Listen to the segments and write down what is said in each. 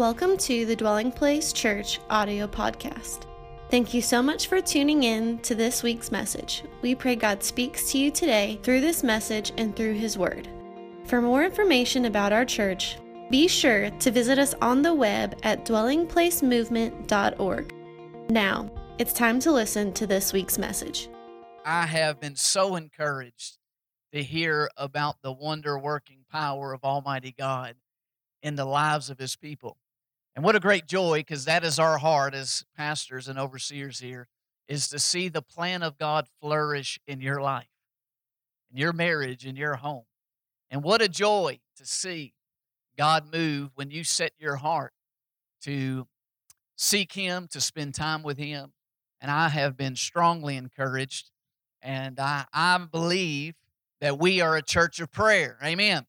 Welcome to the Dwelling Place Church audio podcast. Thank you so much for tuning in to this week's message. We pray God speaks to you today through this message and through His Word. For more information about our church, be sure to visit us on the web at dwellingplacemovement.org. Now, it's time to listen to this week's message. I have been so encouraged to hear about the wonder working power of Almighty God in the lives of His people. And what a great joy, because that is our heart as pastors and overseers here, is to see the plan of God flourish in your life, in your marriage, in your home. And what a joy to see God move when you set your heart to seek Him, to spend time with Him. And I have been strongly encouraged, and I, I believe that we are a church of prayer. Amen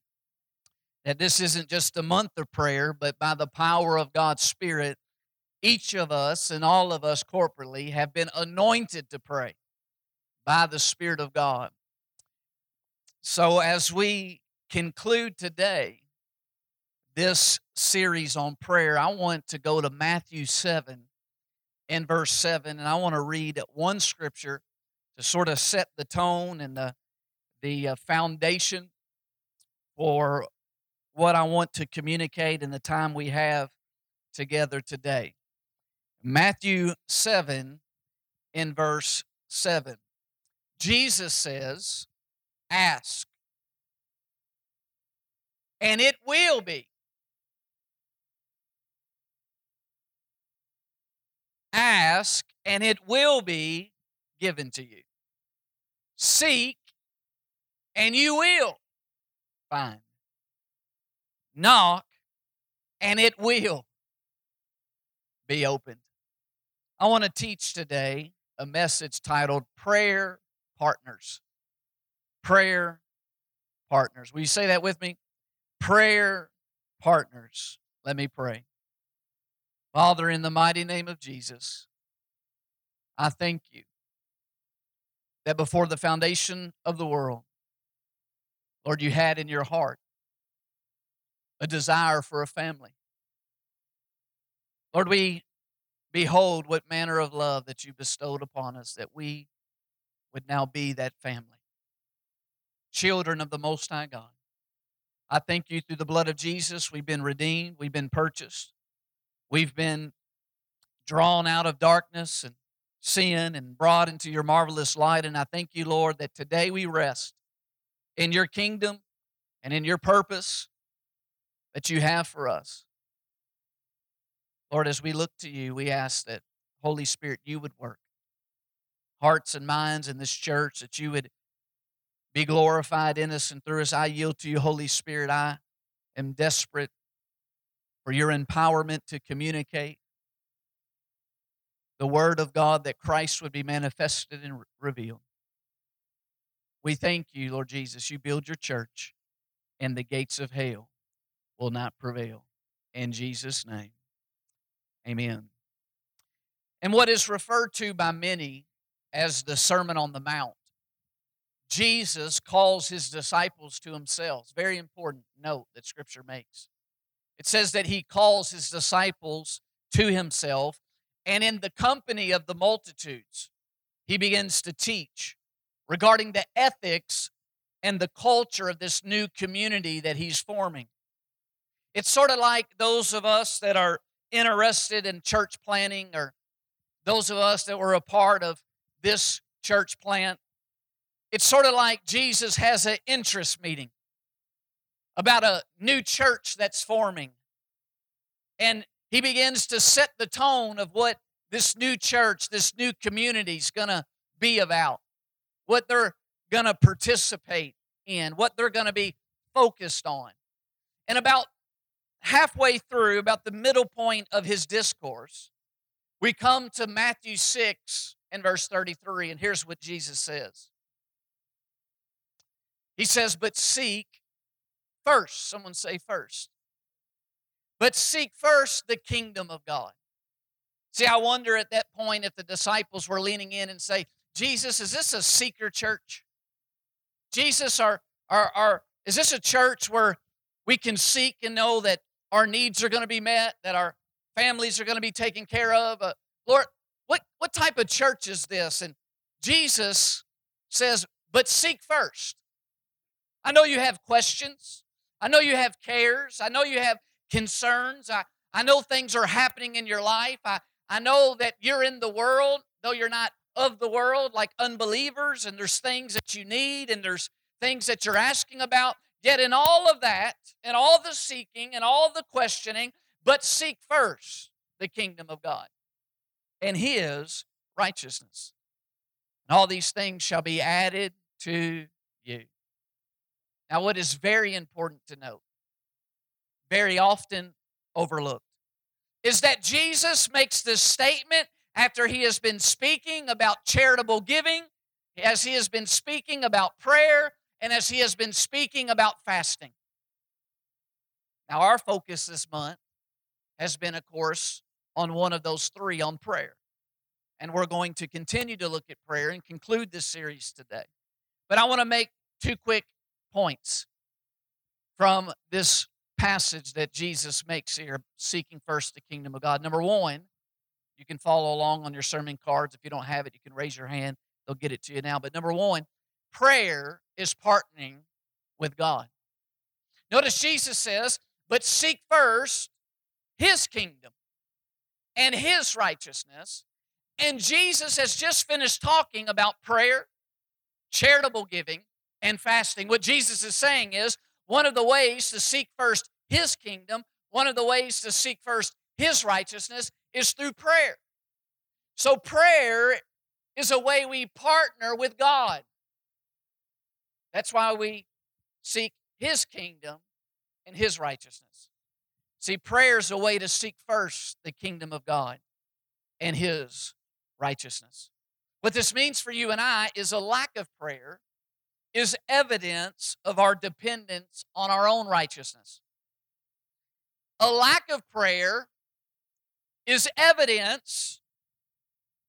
that this isn't just a month of prayer, but by the power of God's Spirit, each of us and all of us corporately have been anointed to pray by the Spirit of God. So, as we conclude today this series on prayer, I want to go to Matthew 7 in verse 7, and I want to read one scripture to sort of set the tone and the, the uh, foundation for what I want to communicate in the time we have together today. Matthew 7 in verse 7. Jesus says, Ask, and it will be. Ask, and it will be given to you. Seek, and you will find knock, and it will be opened. I want to teach today a message titled Prayer Partners. Prayer Partners. Will you say that with me? Prayer Partners. Let me pray. Father, in the mighty name of Jesus, I thank you that before the foundation of the world, Lord, you had in your heart a desire for a family. Lord, we behold what manner of love that you bestowed upon us that we would now be that family. Children of the Most High God. I thank you through the blood of Jesus, we've been redeemed, we've been purchased, we've been drawn out of darkness and sin and brought into your marvelous light. And I thank you, Lord, that today we rest in your kingdom and in your purpose that you have for us. Lord, as we look to you, we ask that, Holy Spirit, you would work hearts and minds in this church, that you would be glorified in us and through us. I yield to you, Holy Spirit. I am desperate for your empowerment to communicate the word of God that Christ would be manifested and revealed. We thank you, Lord Jesus. You build your church, and the gates of hell will not prevail. In Jesus' name, amen. And what is referred to by many as the Sermon on the Mount, Jesus calls his disciples to himself. Very important note that Scripture makes. It says that he calls his disciples to himself, and in the company of the multitudes, he begins to teach regarding the ethics and the culture of this new community that he's forming. It's sort of like those of us that are interested in church planning or those of us that were a part of this church plant. It's sort of like Jesus has an interest meeting about a new church that's forming. And he begins to set the tone of what this new church, this new community is going to be about, what they're going to participate in, what they're going to be focused on. And about halfway through, about the middle point of his discourse, we come to Matthew 6 and verse 33, and here's what Jesus says He says, But seek first, someone say first, but seek first the kingdom of God. See, I wonder at that point if the disciples were leaning in and say, Jesus, is this a seeker church? Jesus, are, are, are, is this a church where we can seek and know that our needs are going to be met, that our families are going to be taken care of. Uh, Lord, what, what type of church is this? And Jesus says, but seek first. I know you have questions. I know you have cares. I know you have concerns. I, I know things are happening in your life. I, I know that you're in the world, though you're not of the world like unbelievers, and there's things that you need and there's things that you're asking about. Yet, in all of that, and all the seeking and all the questioning, but seek first the kingdom of God and his righteousness. And all these things shall be added to you. Now, what is very important to note, very often overlooked, is that Jesus makes this statement after he has been speaking about charitable giving, as he has been speaking about prayer, and as he has been speaking about fasting. Now, our focus this month has been, of course, on one of those three on prayer. And we're going to continue to look at prayer and conclude this series today. But I want to make two quick points from this passage that Jesus makes here, seeking first the kingdom of God. Number one, you can follow along on your sermon cards. If you don't have it, you can raise your hand. They'll get it to you now. But number one, prayer is partnering with God. Notice Jesus says, but seek first his kingdom and his righteousness. And Jesus has just finished talking about prayer, charitable giving, and fasting. What Jesus is saying is one of the ways to seek first his kingdom, one of the ways to seek first his righteousness is through prayer. So, prayer is a way we partner with God. That's why we seek His kingdom and His righteousness. See, prayer is a way to seek first the kingdom of God and His righteousness. What this means for you and I is a lack of prayer is evidence of our dependence on our own righteousness. A lack of prayer is evidence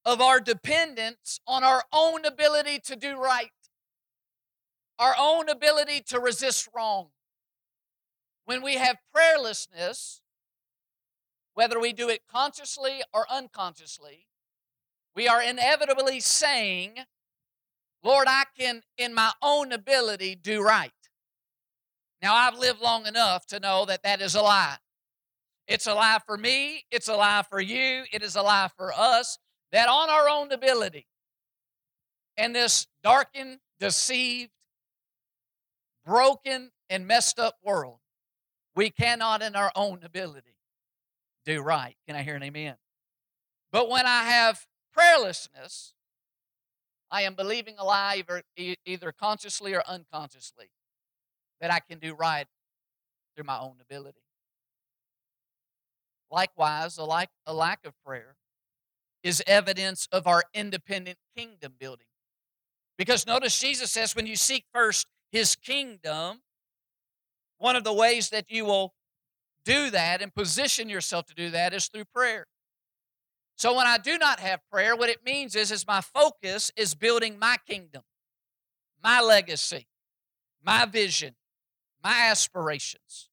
of our dependence on our own ability to do right, our own ability to resist wrong. When we have prayerlessness, whether we do it consciously or unconsciously, we are inevitably saying, Lord, I can, in my own ability, do right. Now, I've lived long enough to know that that is a lie. It's a lie for me, it's a lie for you, it is a lie for us that on our own ability, and this darkened, deceived, broken, and messed up world, we cannot, in our own ability, do right. Can I hear an amen? But when I have prayerlessness, I am believing a lie either, consciously or unconsciously that I can do right through my own ability. Likewise, a lack, a lack of prayer is evidence of our independent kingdom building. Because notice Jesus says, when you seek first his kingdom, one of the ways that you will do that and position yourself to do that is through prayer. So when I do not have prayer, what it means is, is my focus is building my kingdom, my legacy, my vision, my aspirations.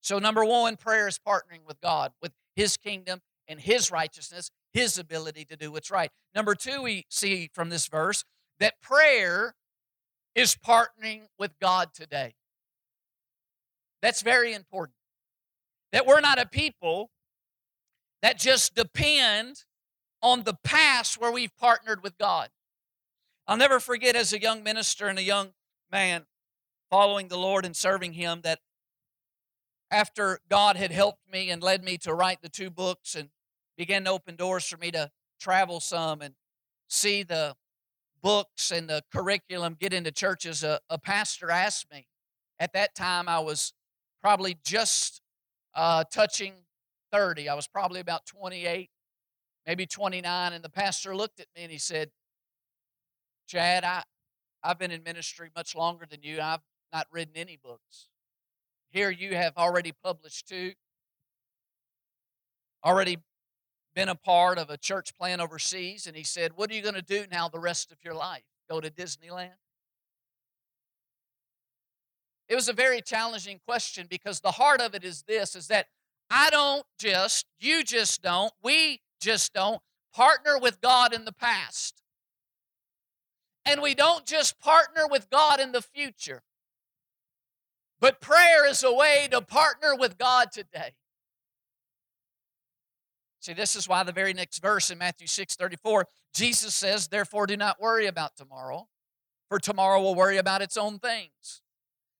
So, number one, prayer is partnering with God, with His kingdom and His righteousness, His ability to do what's right. Number two, we see from this verse that prayer is partnering with God today. That's very important. That we're not a people that just depend on the past where we've partnered with God. I'll never forget as a young minister and a young man following the Lord and serving Him that after God had helped me and led me to write the two books and began to open doors for me to travel some and see the books and the curriculum get into churches, a, a pastor asked me. At that time, I was probably just uh, touching 30. I was probably about 28, maybe 29. And the pastor looked at me and he said, Chad, I, I've been in ministry much longer than you. I've not written any books. Here you have already published two, already been a part of a church plan overseas. And he said, What are you going to do now the rest of your life? Go to Disneyland? It was a very challenging question because the heart of it is this is that I don't just, you just don't, we just don't partner with God in the past. And we don't just partner with God in the future. But prayer is a way to partner with God today. See, this is why the very next verse in Matthew 6 34, Jesus says, Therefore, do not worry about tomorrow, for tomorrow will worry about its own things.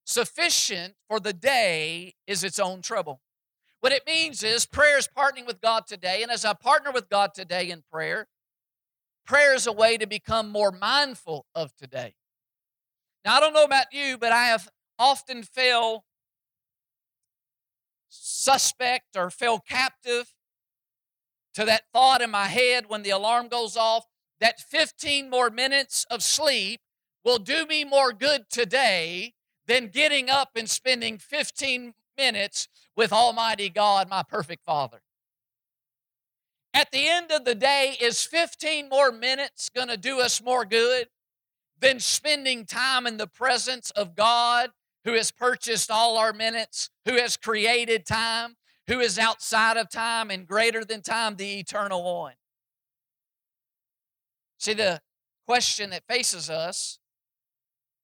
Sufficient for the day is its own trouble. What it means is prayer is partnering with God today. And as I partner with God today in prayer, prayer is a way to become more mindful of today. Now, I don't know about you, but I have often felt suspect or fell captive to that thought in my head when the alarm goes off that 15 more minutes of sleep will do me more good today than getting up and spending 15 minutes with Almighty God, my perfect Father. At the end of the day, is 15 more minutes going to do us more good than spending time in the presence of God who has purchased all our minutes, who has created time, who is outside of time and greater than time, the eternal one. See, the question that faces us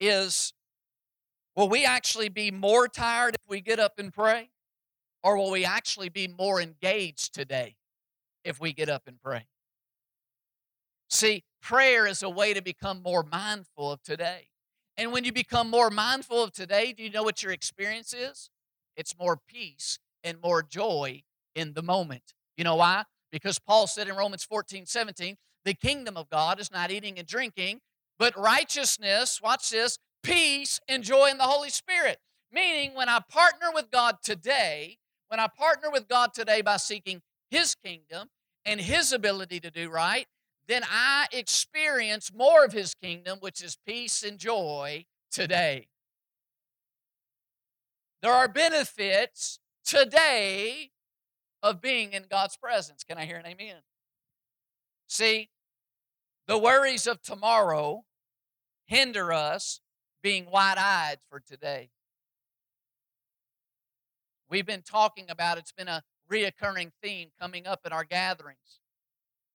is will we actually be more tired if we get up and pray? Or will we actually be more engaged today if we get up and pray? See, prayer is a way to become more mindful of today. And when you become more mindful of today, do you know what your experience is? It's more peace and more joy in the moment. You know why? Because Paul said in Romans 14, 17, the kingdom of God is not eating and drinking, but righteousness, watch this, peace and joy in the Holy Spirit. Meaning, when I partner with God today, when I partner with God today by seeking His kingdom and His ability to do right, then I experience more of His kingdom, which is peace and joy today. There are benefits today of being in God's presence. Can I hear an amen? See, the worries of tomorrow hinder us being wide eyed for today. We've been talking about it's been a reoccurring theme coming up in our gatherings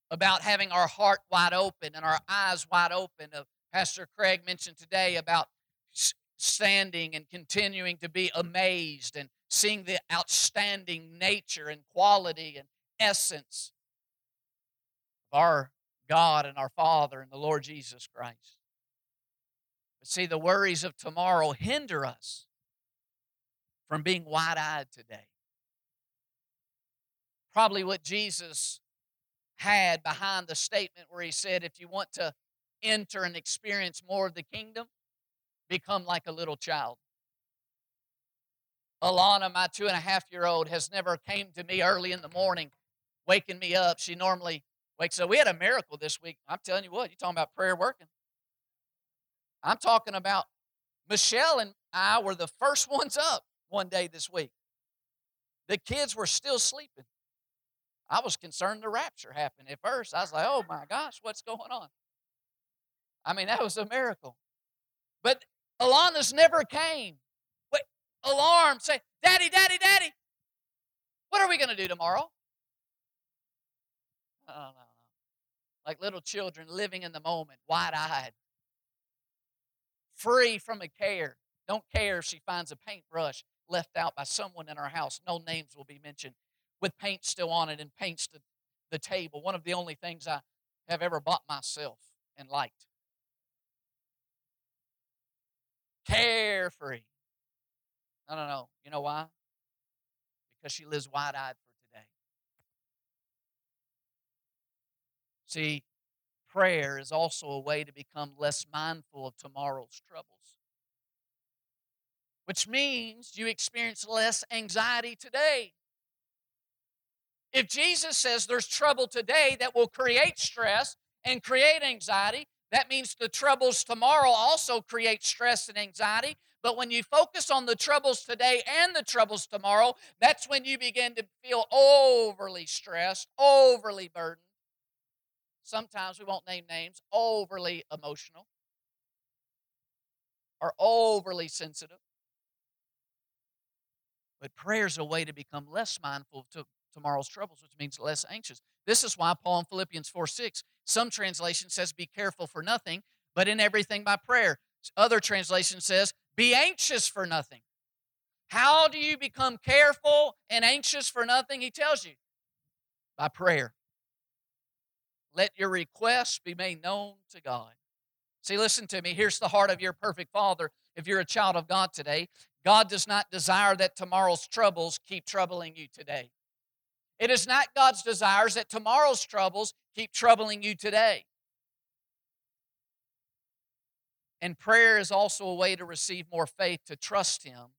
about having our heart wide open and our eyes wide open. Uh, Pastor Craig mentioned today about standing and continuing to be amazed and seeing the outstanding nature and quality and essence of our God and our Father and the Lord Jesus Christ. But see, the worries of tomorrow hinder us from being wide eyed today. Probably what Jesus had behind the statement where he said, if you want to enter and experience more of the kingdom, become like a little child. Alana, my two and a half year old, has never came to me early in the morning, waking me up. She normally wakes up. We had a miracle this week. I'm telling you what, you're talking about prayer working. I'm talking about Michelle and I were the first ones up one day this week. The kids were still sleeping. I was concerned the rapture happened at first. I was like, oh my gosh, what's going on? I mean, that was a miracle. But Alana's never came. Wait, alarm, say, Daddy, Daddy, Daddy, what are we going to do tomorrow? Like little children living in the moment, wide eyed, free from a care. Don't care if she finds a paintbrush left out by someone in our house. No names will be mentioned with paint still on it and paints the, the table. One of the only things I have ever bought myself and liked. Carefree. No, no, no. You know why? Because she lives wide eyed for today. See, prayer is also a way to become less mindful of tomorrow's troubles, which means you experience less anxiety today. If Jesus says there's trouble today that will create stress and create anxiety, that means the troubles tomorrow also create stress and anxiety. But when you focus on the troubles today and the troubles tomorrow, that's when you begin to feel overly stressed, overly burdened. Sometimes we won't name names, overly emotional or overly sensitive. But prayer is a way to become less mindful of tomorrow's troubles, which means less anxious. This is why Paul in Philippians 4 6, some translation says, Be careful for nothing, but in everything by prayer. Other translation says, Be anxious for nothing. How do you become careful and anxious for nothing? He tells you by prayer. Let your requests be made known to God. See, listen to me. Here's the heart of your perfect Father. If you're a child of God today, God does not desire that tomorrow's troubles keep troubling you today. It is not God's desires that tomorrow's troubles keep troubling you today. And prayer is also a way to receive more faith, to trust Him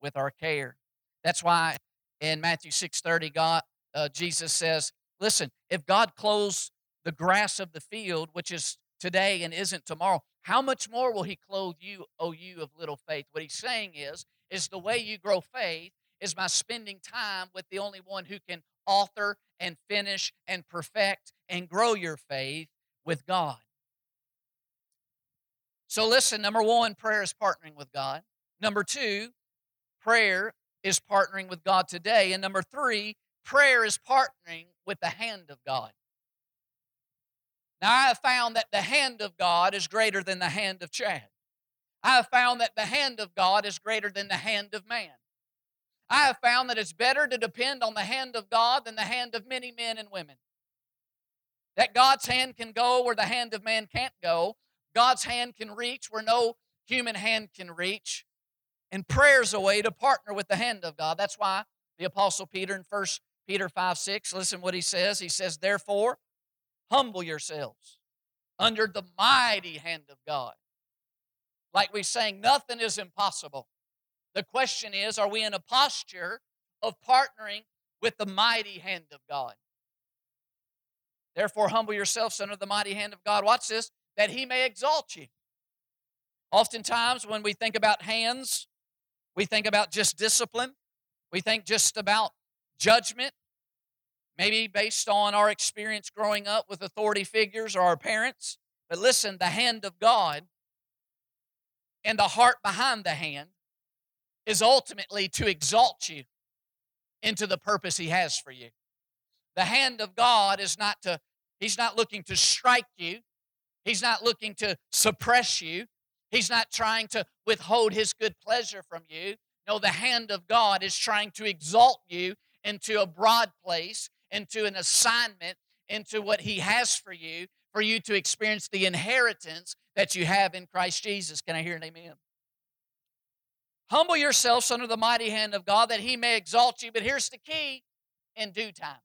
with our care. That's why in Matthew 6:30, God, uh, Jesus says, "Listen, if God clothes the grass of the field, which is today and isn't tomorrow, how much more will He clothe you, O you of little faith?" What He's saying is, is the way you grow faith is by spending time with the only one who can author and finish and perfect and grow your faith with God. So, listen number one, prayer is partnering with God. Number two, prayer is partnering with God today. And number three, prayer is partnering with the hand of God. Now, I have found that the hand of God is greater than the hand of Chad. I have found that the hand of God is greater than the hand of man. I have found that it's better to depend on the hand of God than the hand of many men and women. That God's hand can go where the hand of man can't go. God's hand can reach where no human hand can reach. And prayer is a way to partner with the hand of God. That's why the Apostle Peter in 1 Peter 5 6, listen what he says. He says, Therefore, humble yourselves under the mighty hand of God. Like we saying, nothing is impossible. The question is are we in a posture of partnering with the mighty hand of God? Therefore, humble yourselves under the mighty hand of God. Watch this, that he may exalt you. Oftentimes, when we think about hands, we think about just discipline, we think just about judgment, maybe based on our experience growing up with authority figures or our parents. But listen, the hand of God and the heart behind the hand is ultimately to exalt you into the purpose He has for you. The hand of God is not to, He's not looking to strike you, He's not looking to suppress you, He's not trying to withhold His good pleasure from you. No, the hand of God is trying to exalt you into a broad place, into an assignment, into what He has for you, for you to experience the inheritance that you have in Christ Jesus. Can I hear an amen? Humble yourselves under the mighty hand of God that he may exalt you. But here's the key in due time.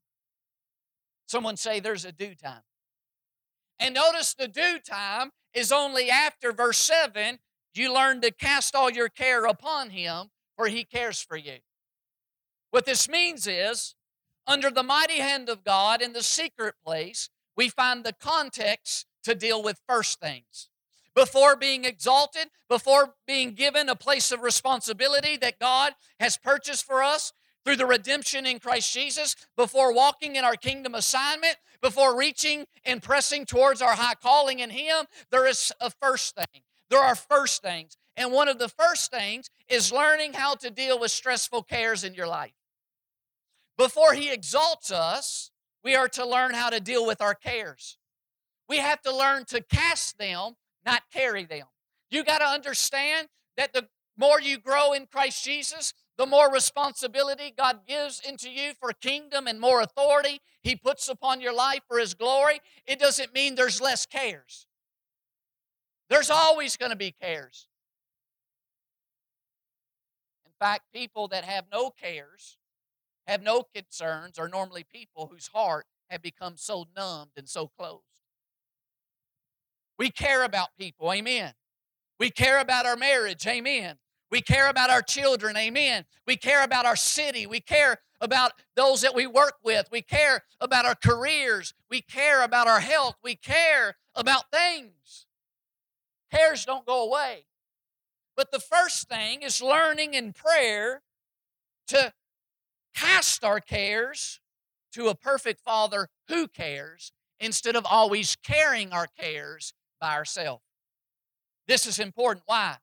Someone say there's a due time. And notice the due time is only after verse 7 you learn to cast all your care upon him, for he cares for you. What this means is, under the mighty hand of God in the secret place, we find the context to deal with first things before being exalted, before being given a place of responsibility that God has purchased for us through the redemption in Christ Jesus, before walking in our kingdom assignment, before reaching and pressing towards our high calling in Him, there is a first thing. There are first things. And one of the first things is learning how to deal with stressful cares in your life. Before He exalts us, we are to learn how to deal with our cares. We have to learn to cast them not carry them. You got to understand that the more you grow in Christ Jesus, the more responsibility God gives into you for kingdom and more authority He puts upon your life for His glory, it doesn't mean there's less cares. There's always going to be cares. In fact, people that have no cares, have no concerns, are normally people whose heart have become so numbed and so closed. We care about people, amen. We care about our marriage, amen. We care about our children, amen. We care about our city. We care about those that we work with. We care about our careers. We care about our health. We care about things. Cares don't go away. But the first thing is learning in prayer to cast our cares to a perfect Father who cares instead of always carrying our cares by ourselves. This is important. Why?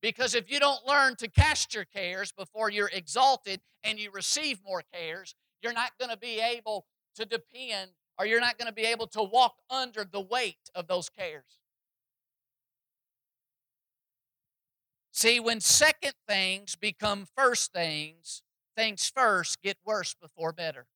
Because if you don't learn to cast your cares before you're exalted and you receive more cares, you're not going to be able to depend or you're not going to be able to walk under the weight of those cares. See, when second things become first things, things first get worse before better.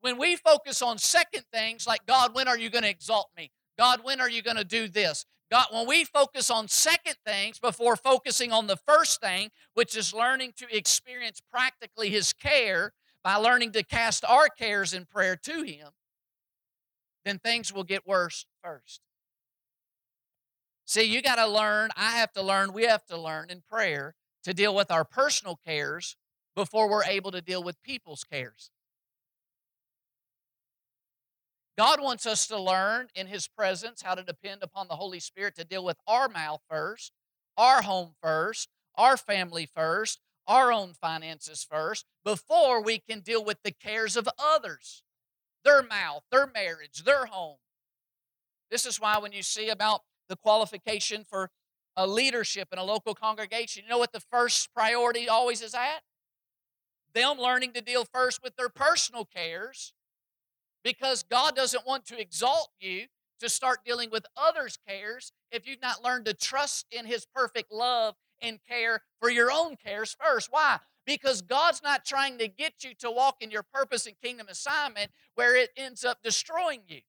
When we focus on second things like, God, when are you going to exalt me? God, when are you going to do this? God, when we focus on second things before focusing on the first thing, which is learning to experience practically His care by learning to cast our cares in prayer to Him, then things will get worse first. See, you got to learn, I have to learn, we have to learn in prayer to deal with our personal cares before we're able to deal with people's cares. God wants us to learn in His presence how to depend upon the Holy Spirit to deal with our mouth first, our home first, our family first, our own finances first, before we can deal with the cares of others their mouth, their marriage, their home. This is why when you see about the qualification for a leadership in a local congregation, you know what the first priority always is at? Them learning to deal first with their personal cares because God doesn't want to exalt you to start dealing with others' cares if you've not learned to trust in His perfect love and care for your own cares first. Why? Because God's not trying to get you to walk in your purpose and kingdom assignment where it ends up destroying you.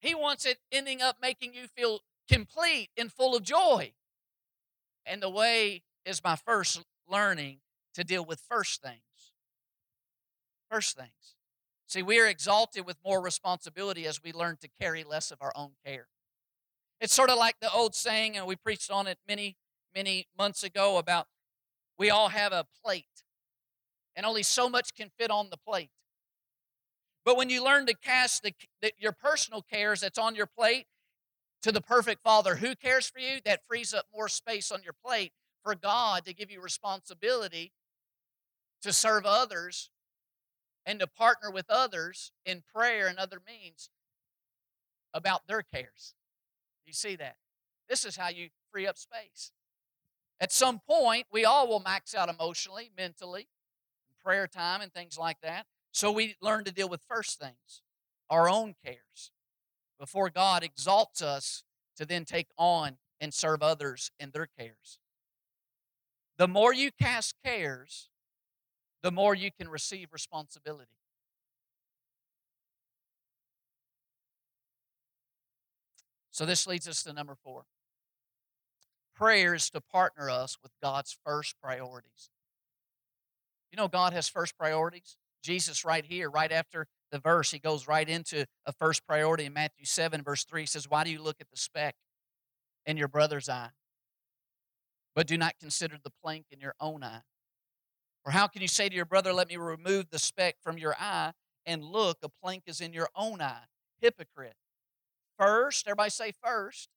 He wants it ending up making you feel complete and full of joy. And the way is my first learning to deal with first things. First things. See, we are exalted with more responsibility as we learn to carry less of our own care. It's sort of like the old saying, and we preached on it many, many months ago about we all have a plate, and only so much can fit on the plate. But when you learn to cast the, the, your personal cares that's on your plate to the perfect Father who cares for you, that frees up more space on your plate for God to give you responsibility to serve others and to partner with others in prayer and other means about their cares. You see that? This is how you free up space. At some point, we all will max out emotionally, mentally, prayer time, and things like that. So we learn to deal with first things, our own cares, before God exalts us to then take on and serve others in their cares. The more you cast cares, the more you can receive responsibility. So this leads us to number four. Prayer is to partner us with God's first priorities. You know, God has first priorities. Jesus, right here, right after the verse, he goes right into a first priority in Matthew 7, verse 3. He says, Why do you look at the speck in your brother's eye, but do not consider the plank in your own eye? Or how can you say to your brother, Let me remove the speck from your eye, and look, a plank is in your own eye? Hypocrite. First, everybody say first.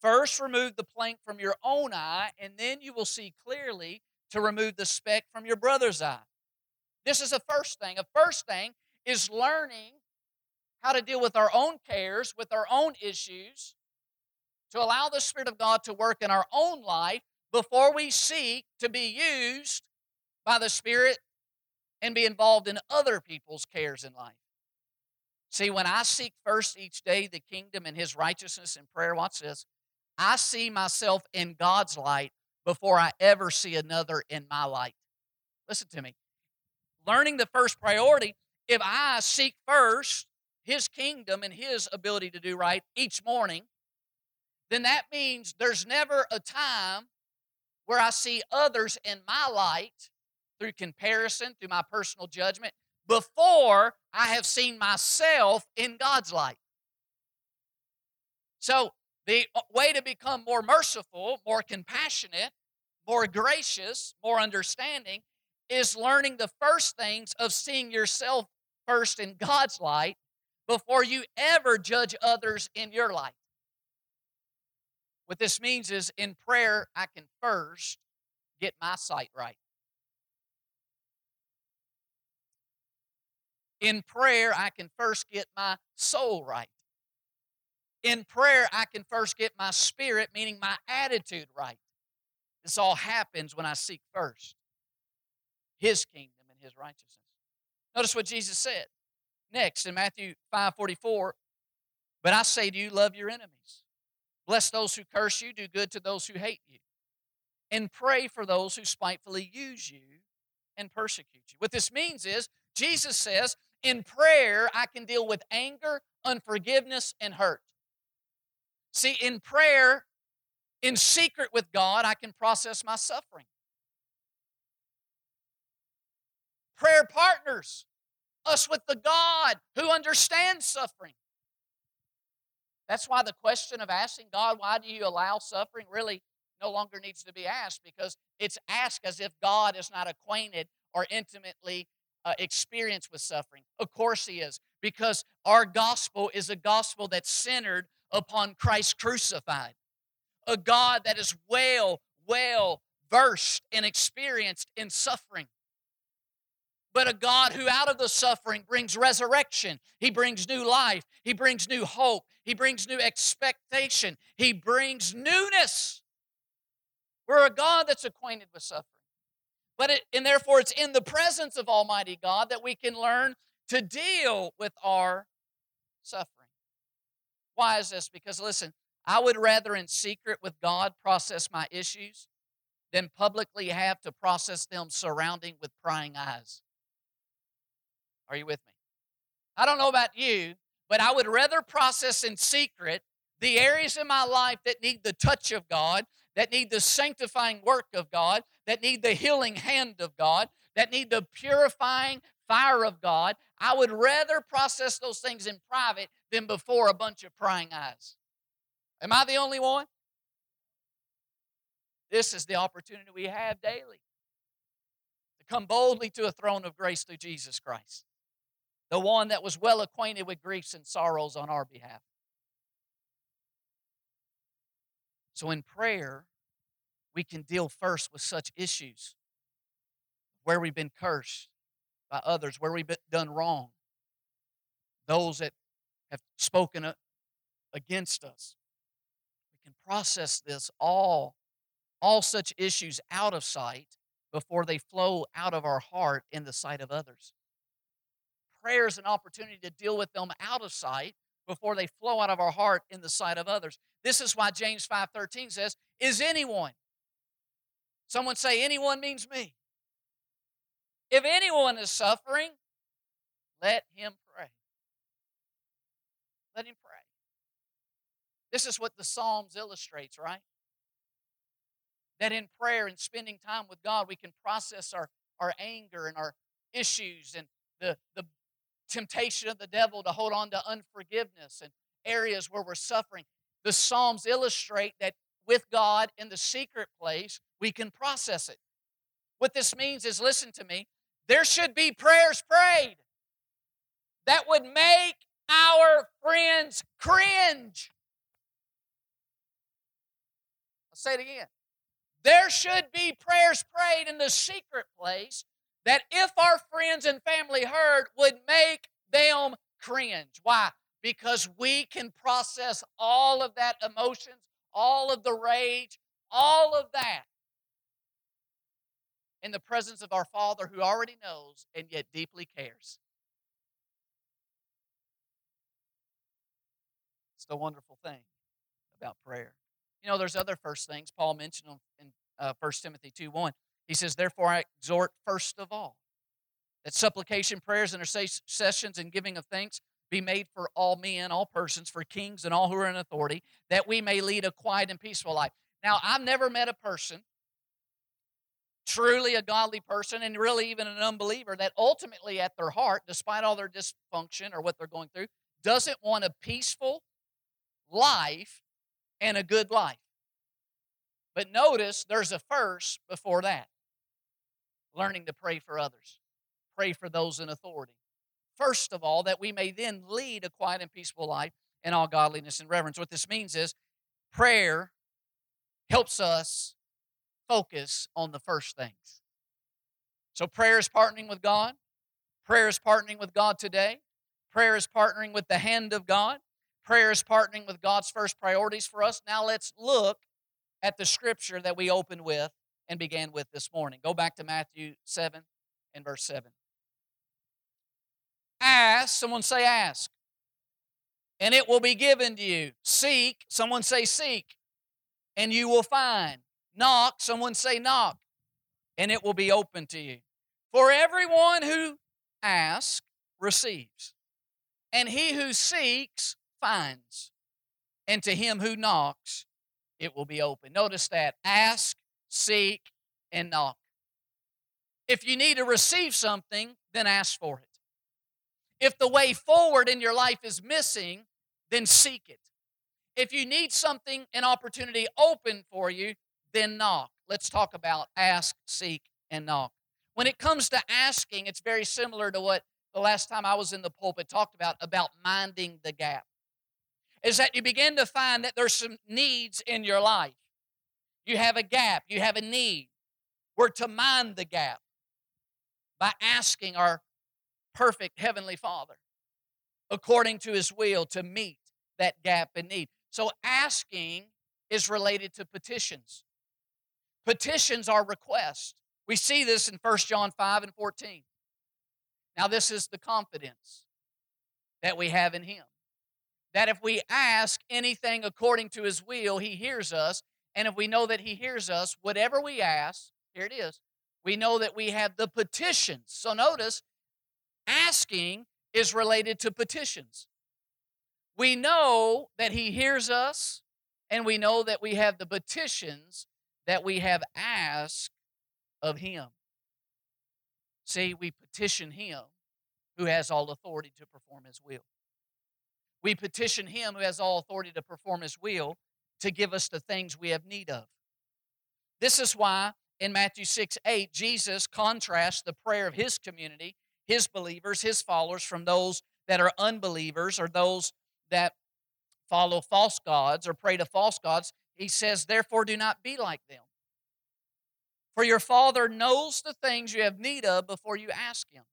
First, remove the plank from your own eye, and then you will see clearly to remove the speck from your brother's eye. This is a first thing. A first thing is learning how to deal with our own cares, with our own issues, to allow the Spirit of God to work in our own life before we seek to be used by the Spirit and be involved in other people's cares in life. See, when I seek first each day the kingdom and his righteousness in prayer, watch this. I see myself in God's light before I ever see another in my light. Listen to me. Learning the first priority, if I seek first his kingdom and his ability to do right each morning, then that means there's never a time where I see others in my light through comparison, through my personal judgment, before I have seen myself in God's light. So, the uh, way to become more merciful, more compassionate, more gracious, more understanding is learning the first things of seeing yourself first in God's light before you ever judge others in your light. What this means is in prayer, I can first get my sight right. In prayer, I can first get my soul right. In prayer, I can first get my spirit, meaning my attitude, right. This all happens when I seek first His kingdom and His righteousness. Notice what Jesus said next in Matthew 5 44. But I say to you, love your enemies. Bless those who curse you, do good to those who hate you, and pray for those who spitefully use you and persecute you. What this means is, Jesus says, in prayer, I can deal with anger, unforgiveness, and hurt. See, in prayer, in secret with God, I can process my suffering. Prayer partners us with the God who understands suffering. That's why the question of asking God, why do you allow suffering, really no longer needs to be asked because it's asked as if God is not acquainted or intimately uh, experienced with suffering. Of course, He is, because our gospel is a gospel that's centered upon Christ crucified, a God that is well, well versed and experienced in suffering but a God who out of the suffering brings resurrection. He brings new life. He brings new hope. He brings new expectation. He brings newness. We're a God that's acquainted with suffering. But it, and therefore it's in the presence of Almighty God that we can learn to deal with our suffering. Why is this? Because listen, I would rather in secret with God process my issues than publicly have to process them surrounding with prying eyes. Are you with me? I don't know about you, but I would rather process in secret the areas in my life that need the touch of God, that need the sanctifying work of God, that need the healing hand of God, that need the purifying fire of God. I would rather process those things in private than before a bunch of prying eyes. Am I the only one? This is the opportunity we have daily to come boldly to a throne of grace through Jesus Christ the one that was well acquainted with griefs and sorrows on our behalf. So in prayer, we can deal first with such issues. Where we've been cursed by others, where we've been done wrong, those that have spoken against us. We can process this all, all such issues out of sight before they flow out of our heart in the sight of others. Prayer is an opportunity to deal with them out of sight before they flow out of our heart in the sight of others. This is why James 5:13 says, "Is anyone?" Someone say anyone means me. If anyone is suffering, let him pray. Let him pray. This is what the Psalms illustrates, right? That in prayer and spending time with God, we can process our, our anger and our issues and the, the temptation of the devil to hold on to unforgiveness and areas where we're suffering. The Psalms illustrate that with God in the secret place, we can process it. What this means is listen to me, there should be prayers prayed that would make our friends cringe. I'll say it again. There should be prayers prayed in the secret place that if our friends and family heard would make them cringe. Why? Because we can process all of that emotions, all of the rage, all of that in the presence of our Father who already knows and yet deeply cares. It's the wonderful thing about prayer. You know, there's other first things. Paul mentioned in uh, 1 Timothy 2 1. He says, Therefore, I exhort first of all that supplication, prayers, and intercessions, and giving of thanks be made for all men, all persons, for kings and all who are in authority, that we may lead a quiet and peaceful life. Now, I've never met a person, truly a godly person, and really even an unbeliever, that ultimately at their heart, despite all their dysfunction or what they're going through, doesn't want a peaceful life and a good life. But notice there's a first before that learning to pray for others, pray for those in authority. First of all, that we may then lead a quiet and peaceful life in all godliness and reverence. What this means is prayer helps us focus on the first things. So, prayer is partnering with God. Prayer is partnering with God today. Prayer is partnering with the hand of God. Prayer is partnering with God's first priorities for us. Now let's look at the scripture that we opened with and began with this morning. Go back to Matthew 7 and verse 7. Ask, someone say ask, and it will be given to you. Seek, someone say seek, and you will find. Knock, someone say knock, and it will be open to you. For everyone who asks receives, and he who seeks finds, and to him who knocks it will be open. Notice that ask, seek, and knock. If you need to receive something, then ask for it. If the way forward in your life is missing, then seek it. If you need something, an opportunity open for you, then knock. Let's talk about ask, seek, and knock. When it comes to asking, it's very similar to what the last time I was in the pulpit talked about about minding the gap. Is that you begin to find that there's some needs in your life. You have a gap, you have a need. We're to mind the gap by asking our perfect Heavenly Father according to His will to meet that gap and need. So, asking is related to petitions. Petitions are requests. We see this in 1 John 5 and 14. Now, this is the confidence that we have in Him. That if we ask anything according to His will, He hears us. And if we know that He hears us, whatever we ask, here it is, we know that we have the petitions. So notice, asking is related to petitions. We know that He hears us, and we know that we have the petitions that we have asked of Him. See, we petition Him who has all authority to perform His will. We petition Him who has all authority to perform His will to give us the things we have need of. This is why in Matthew 6 8, Jesus contrasts the prayer of His community, His believers, His followers, from those that are unbelievers or those that follow false gods or pray to false gods. He says, Therefore, do not be like them. For your Father knows the things you have need of before you ask Him.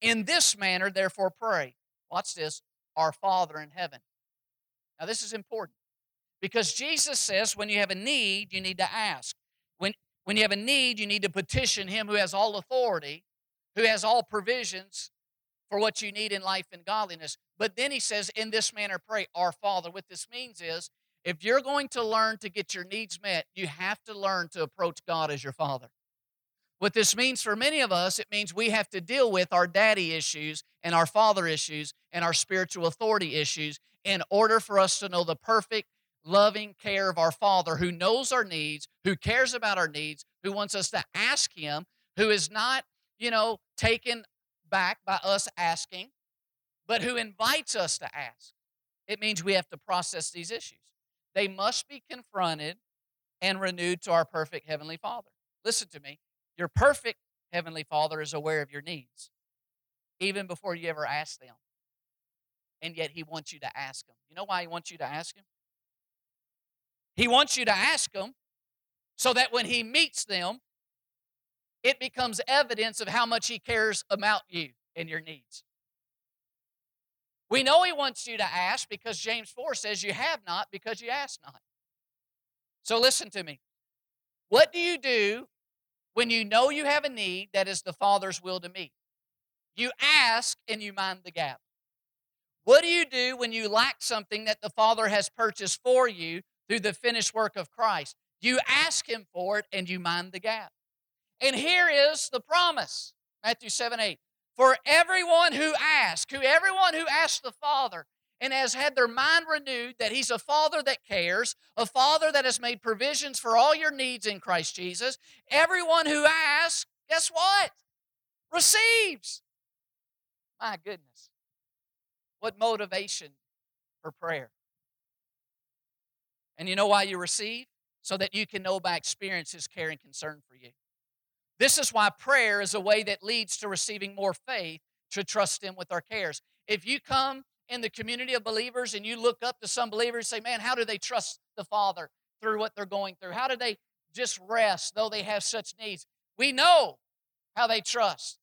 In this manner, therefore, pray. Watch this our Father in heaven. Now, this is important because Jesus says when you have a need, you need to ask. When, when you have a need, you need to petition Him who has all authority, who has all provisions for what you need in life and godliness. But then He says, in this manner, pray, Our Father. What this means is if you're going to learn to get your needs met, you have to learn to approach God as your Father. What this means for many of us, it means we have to deal with our daddy issues and our father issues and our spiritual authority issues in order for us to know the perfect, loving care of our Father who knows our needs, who cares about our needs, who wants us to ask Him, who is not, you know, taken back by us asking, but who invites us to ask. It means we have to process these issues. They must be confronted and renewed to our perfect Heavenly Father. Listen to me. Your perfect Heavenly Father is aware of your needs, even before you ever ask them. And yet, He wants you to ask Him. You know why He wants you to ask Him? He wants you to ask Him so that when He meets them, it becomes evidence of how much He cares about you and your needs. We know He wants you to ask because James 4 says you have not because you ask not. So listen to me. What do you do when you know you have a need that is the Father's will to meet? You ask and you mind the gap. What do you do when you lack something that the Father has purchased for you through the finished work of Christ? You ask Him for it and you mind the gap. And here is the promise Matthew 7 8. For everyone who asks, who everyone who asks the Father and has had their mind renewed that He's a Father that cares, a Father that has made provisions for all your needs in Christ Jesus, everyone who asks, guess what? Receives. My goodness. What motivation for prayer. And you know why you receive? So that you can know by experience His care and concern for you. This is why prayer is a way that leads to receiving more faith to trust Him with our cares. If you come in the community of believers and you look up to some believers and say, man, how do they trust the Father through what they're going through? How do they just rest though they have such needs? We know how they trust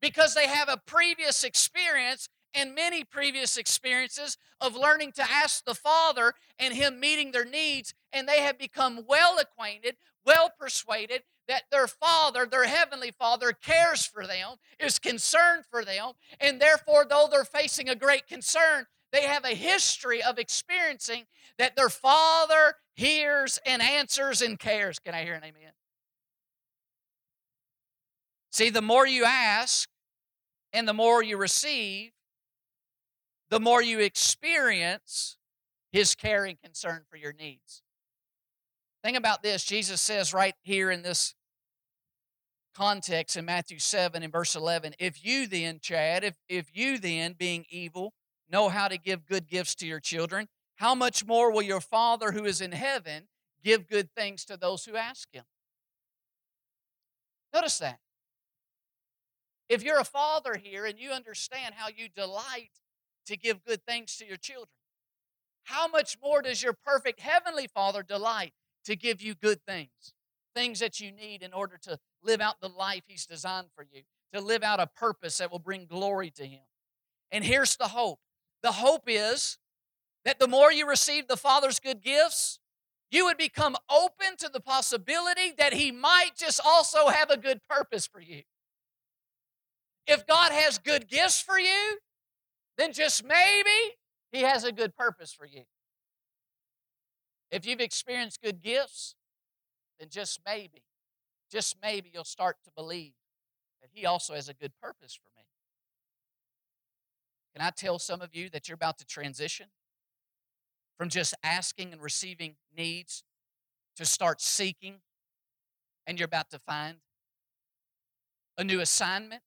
because they have a previous experience and many previous experiences of learning to ask the Father and Him meeting their needs, and they have become well acquainted, well persuaded that their Father, their Heavenly Father, cares for them, is concerned for them, and therefore, though they're facing a great concern, they have a history of experiencing that their Father hears and answers and cares. Can I hear an amen? See, the more you ask and the more you receive, the more you experience his care and concern for your needs. Think about this. Jesus says right here in this context in Matthew 7 and verse 11 if you then, Chad, if, if you then, being evil, know how to give good gifts to your children, how much more will your Father who is in heaven give good things to those who ask him? Notice that. If you're a father here and you understand how you delight to give good things to your children, how much more does your perfect heavenly Father delight to give you good things? Things that you need in order to live out the life He's designed for you, to live out a purpose that will bring glory to Him. And here's the hope the hope is that the more you receive the Father's good gifts, you would become open to the possibility that He might just also have a good purpose for you. If God has good gifts for you, then just maybe He has a good purpose for you. If you've experienced good gifts, then just maybe, just maybe you'll start to believe that He also has a good purpose for me. Can I tell some of you that you're about to transition from just asking and receiving needs to start seeking and you're about to find a new assignment,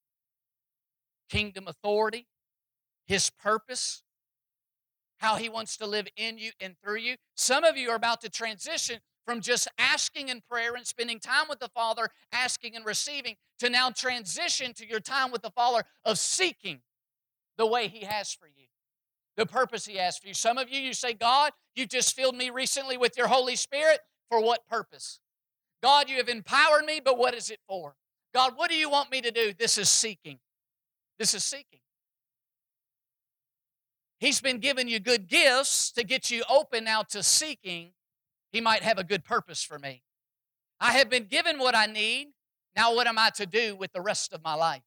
kingdom authority, his purpose, how he wants to live in you and through you. Some of you are about to transition from just asking in prayer and spending time with the Father, asking and receiving, to now transition to your time with the Father of seeking the way He has for you, the purpose He has for you. Some of you, you say, God, you just filled me recently with your Holy Spirit. For what purpose? God, you have empowered me, but what is it for? God, what do you want me to do? This is seeking. This is seeking. He's been giving you good gifts to get you open now to seeking. He might have a good purpose for me. I have been given what I need. Now, what am I to do with the rest of my life?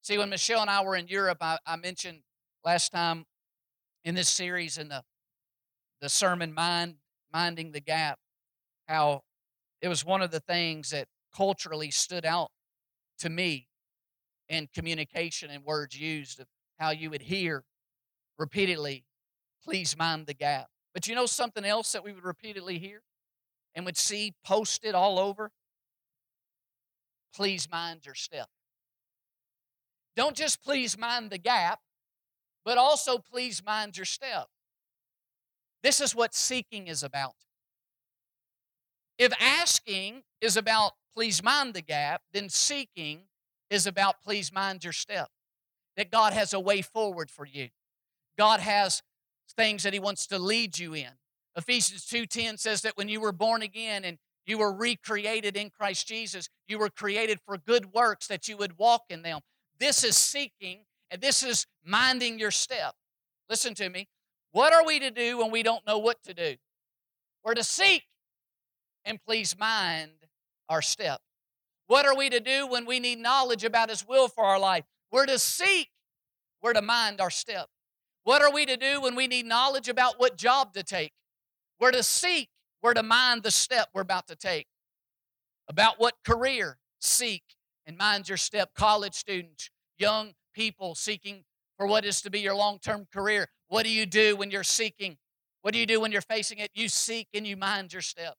See, when Michelle and I were in Europe, I, I mentioned last time in this series in the, the sermon, Mind, Minding the Gap, how it was one of the things that culturally stood out to me in communication and words used of how you would hear repeatedly, please mind the gap. But you know something else that we would repeatedly hear and would see posted all over? Please mind your step. Don't just please mind the gap, but also please mind your step. This is what seeking is about. If asking is about please mind the gap, then seeking is about please mind your step. That God has a way forward for you. God has things that he wants to lead you in. Ephesians 2:10 says that when you were born again and you were recreated in Christ Jesus, you were created for good works that you would walk in them. This is seeking and this is minding your step. Listen to me. What are we to do when we don't know what to do? We're to seek and please mind our step. What are we to do when we need knowledge about His will for our life? We're to seek, we're to mind our step. What are we to do when we need knowledge about what job to take? We're to seek, we're to mind the step we're about to take. About what career, seek and mind your step. College students, young people seeking for what is to be your long term career. What do you do when you're seeking? What do you do when you're facing it? You seek and you mind your step.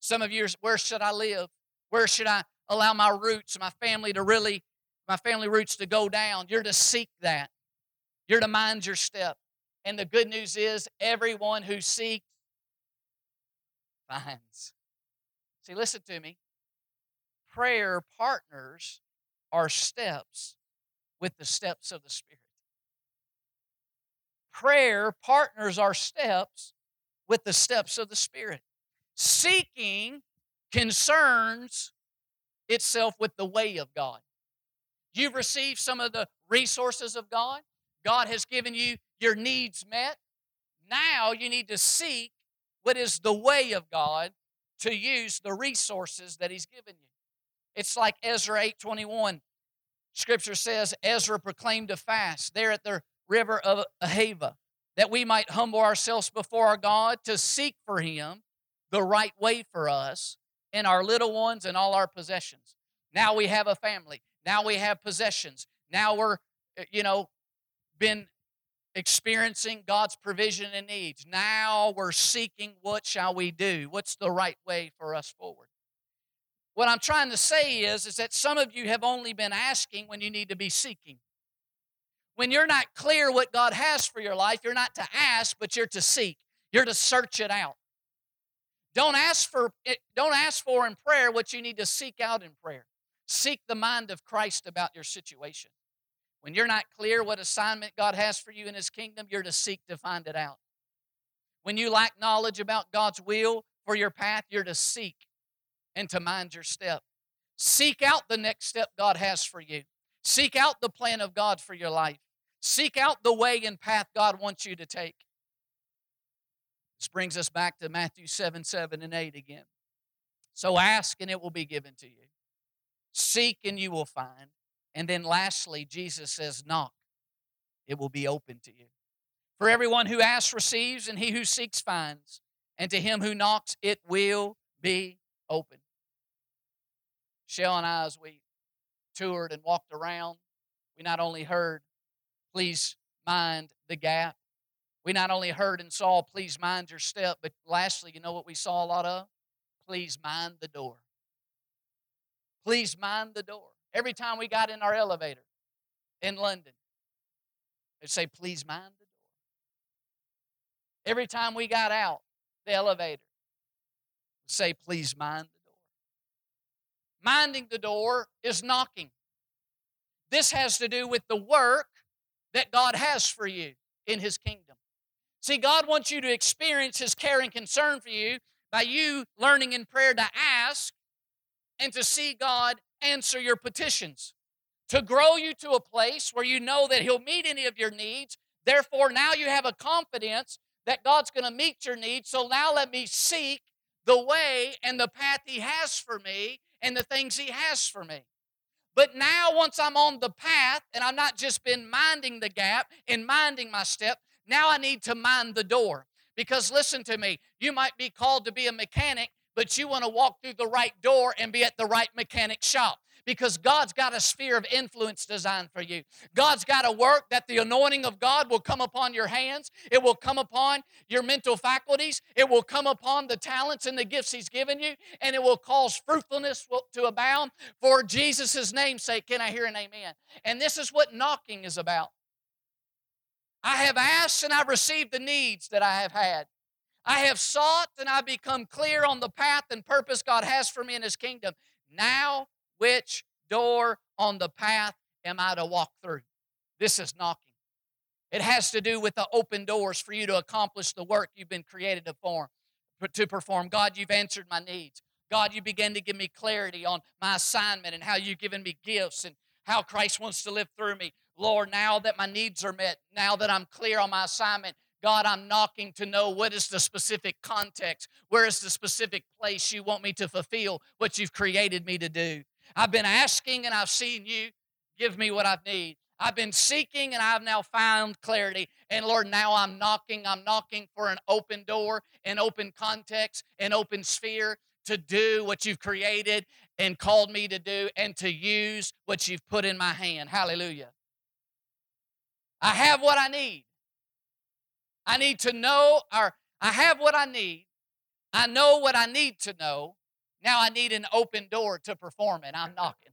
Some of you, where should I live? Where should I allow my roots, my family to really, my family roots to go down. You're to seek that. You're to mind your step. And the good news is, everyone who seeks finds. See, listen to me. Prayer partners are steps with the steps of the Spirit. Prayer partners our steps with the steps of the Spirit. Seeking concerns itself with the way of God. You've received some of the resources of God. God has given you your needs met. Now you need to seek what is the way of God to use the resources that He's given you. It's like Ezra 8:21. Scripture says Ezra proclaimed a fast there at the river of Ahava that we might humble ourselves before our God to seek for Him the right way for us and our little ones and all our possessions. Now we have a family. Now we have possessions. Now we're, eh, you know, been experiencing God's provision and needs. Now we're seeking what shall we do? What's the right way for us forward? What I'm trying to say is, is that some of you have only been asking when you need to be seeking. When you're not clear what God has for your life, you're not to ask, but you're to seek. You're to search it out. Don't ask for don't ask for in prayer what you need to seek out in prayer. Seek the mind of Christ about your situation. When you're not clear what assignment God has for you in his kingdom, you're to seek to find it out. When you lack knowledge about God's will for your path, you're to seek and to mind your step. Seek out the next step God has for you. Seek out the plan of God for your life. Seek out the way and path God wants you to take. This brings us back to Matthew 7 7 and 8 again. So ask and it will be given to you. Seek and you will find. And then lastly, Jesus says, knock. It will be open to you. For everyone who asks receives, and he who seeks finds. And to him who knocks, it will be open. Shell and I, as we toured and walked around, we not only heard, please mind the gap. We not only heard and saw, please mind your step, but lastly, you know what we saw a lot of? Please mind the door. Please mind the door. Every time we got in our elevator in London, they'd say, please mind the door. Every time we got out the elevator, say, please mind the door. Minding the door is knocking. This has to do with the work that God has for you in His kingdom. See, God wants you to experience His care and concern for you by you learning in prayer to ask and to see God answer your petitions. To grow you to a place where you know that He'll meet any of your needs. Therefore, now you have a confidence that God's going to meet your needs. So now let me seek the way and the path He has for me and the things He has for me. But now, once I'm on the path and I've not just been minding the gap and minding my step, now I need to mind the door. Because listen to me, you might be called to be a mechanic, but you want to walk through the right door and be at the right mechanic shop because God's got a sphere of influence designed for you. God's got a work that the anointing of God will come upon your hands, it will come upon your mental faculties, it will come upon the talents and the gifts He's given you, and it will cause fruitfulness to abound for Jesus' name's sake. Can I hear an amen? And this is what knocking is about. I have asked and I've received the needs that I have had. I have sought and I've become clear on the path and purpose God has for me in His kingdom. Now which door on the path am I to walk through? This is knocking. It has to do with the open doors for you to accomplish the work you've been created to perform. To perform. God, you've answered my needs. God, you begin to give me clarity on my assignment and how you've given me gifts and how Christ wants to live through me. Lord, now that my needs are met, now that I'm clear on my assignment, God, I'm knocking to know what is the specific context, where is the specific place you want me to fulfill what you've created me to do. I've been asking and I've seen you give me what I need. I've been seeking and I've now found clarity. And Lord, now I'm knocking. I'm knocking for an open door, an open context, an open sphere to do what you've created and called me to do and to use what you've put in my hand. Hallelujah. I have what I need. I need to know, or I have what I need. I know what I need to know. Now I need an open door to perform it. I'm knocking.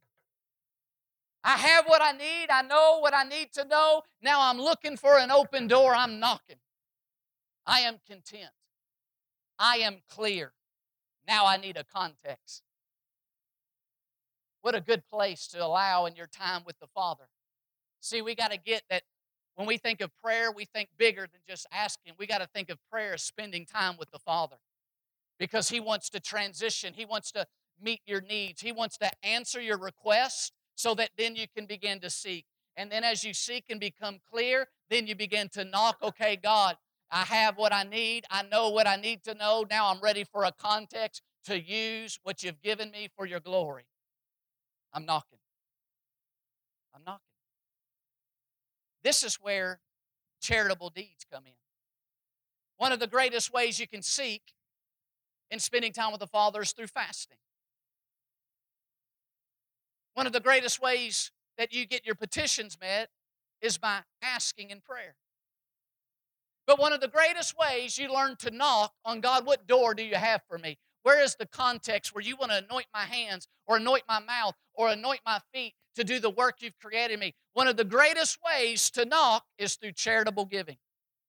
I have what I need. I know what I need to know. Now I'm looking for an open door. I'm knocking. I am content. I am clear. Now I need a context. What a good place to allow in your time with the Father. See, we got to get that when we think of prayer, we think bigger than just asking. We got to think of prayer as spending time with the Father because He wants to transition, He wants to meet your needs, He wants to answer your requests so that then you can begin to seek. And then as you seek and become clear, then you begin to knock, okay, God, I have what I need. I know what I need to know. Now I'm ready for a context to use what you've given me for your glory. I'm knocking. I'm knocking. This is where charitable deeds come in. One of the greatest ways you can seek in spending time with the Father is through fasting. One of the greatest ways that you get your petitions met is by asking in prayer. But one of the greatest ways you learn to knock on God, what door do you have for me? Where is the context where you want to anoint my hands or anoint my mouth or anoint my feet to do the work you've created me? One of the greatest ways to knock is through charitable giving.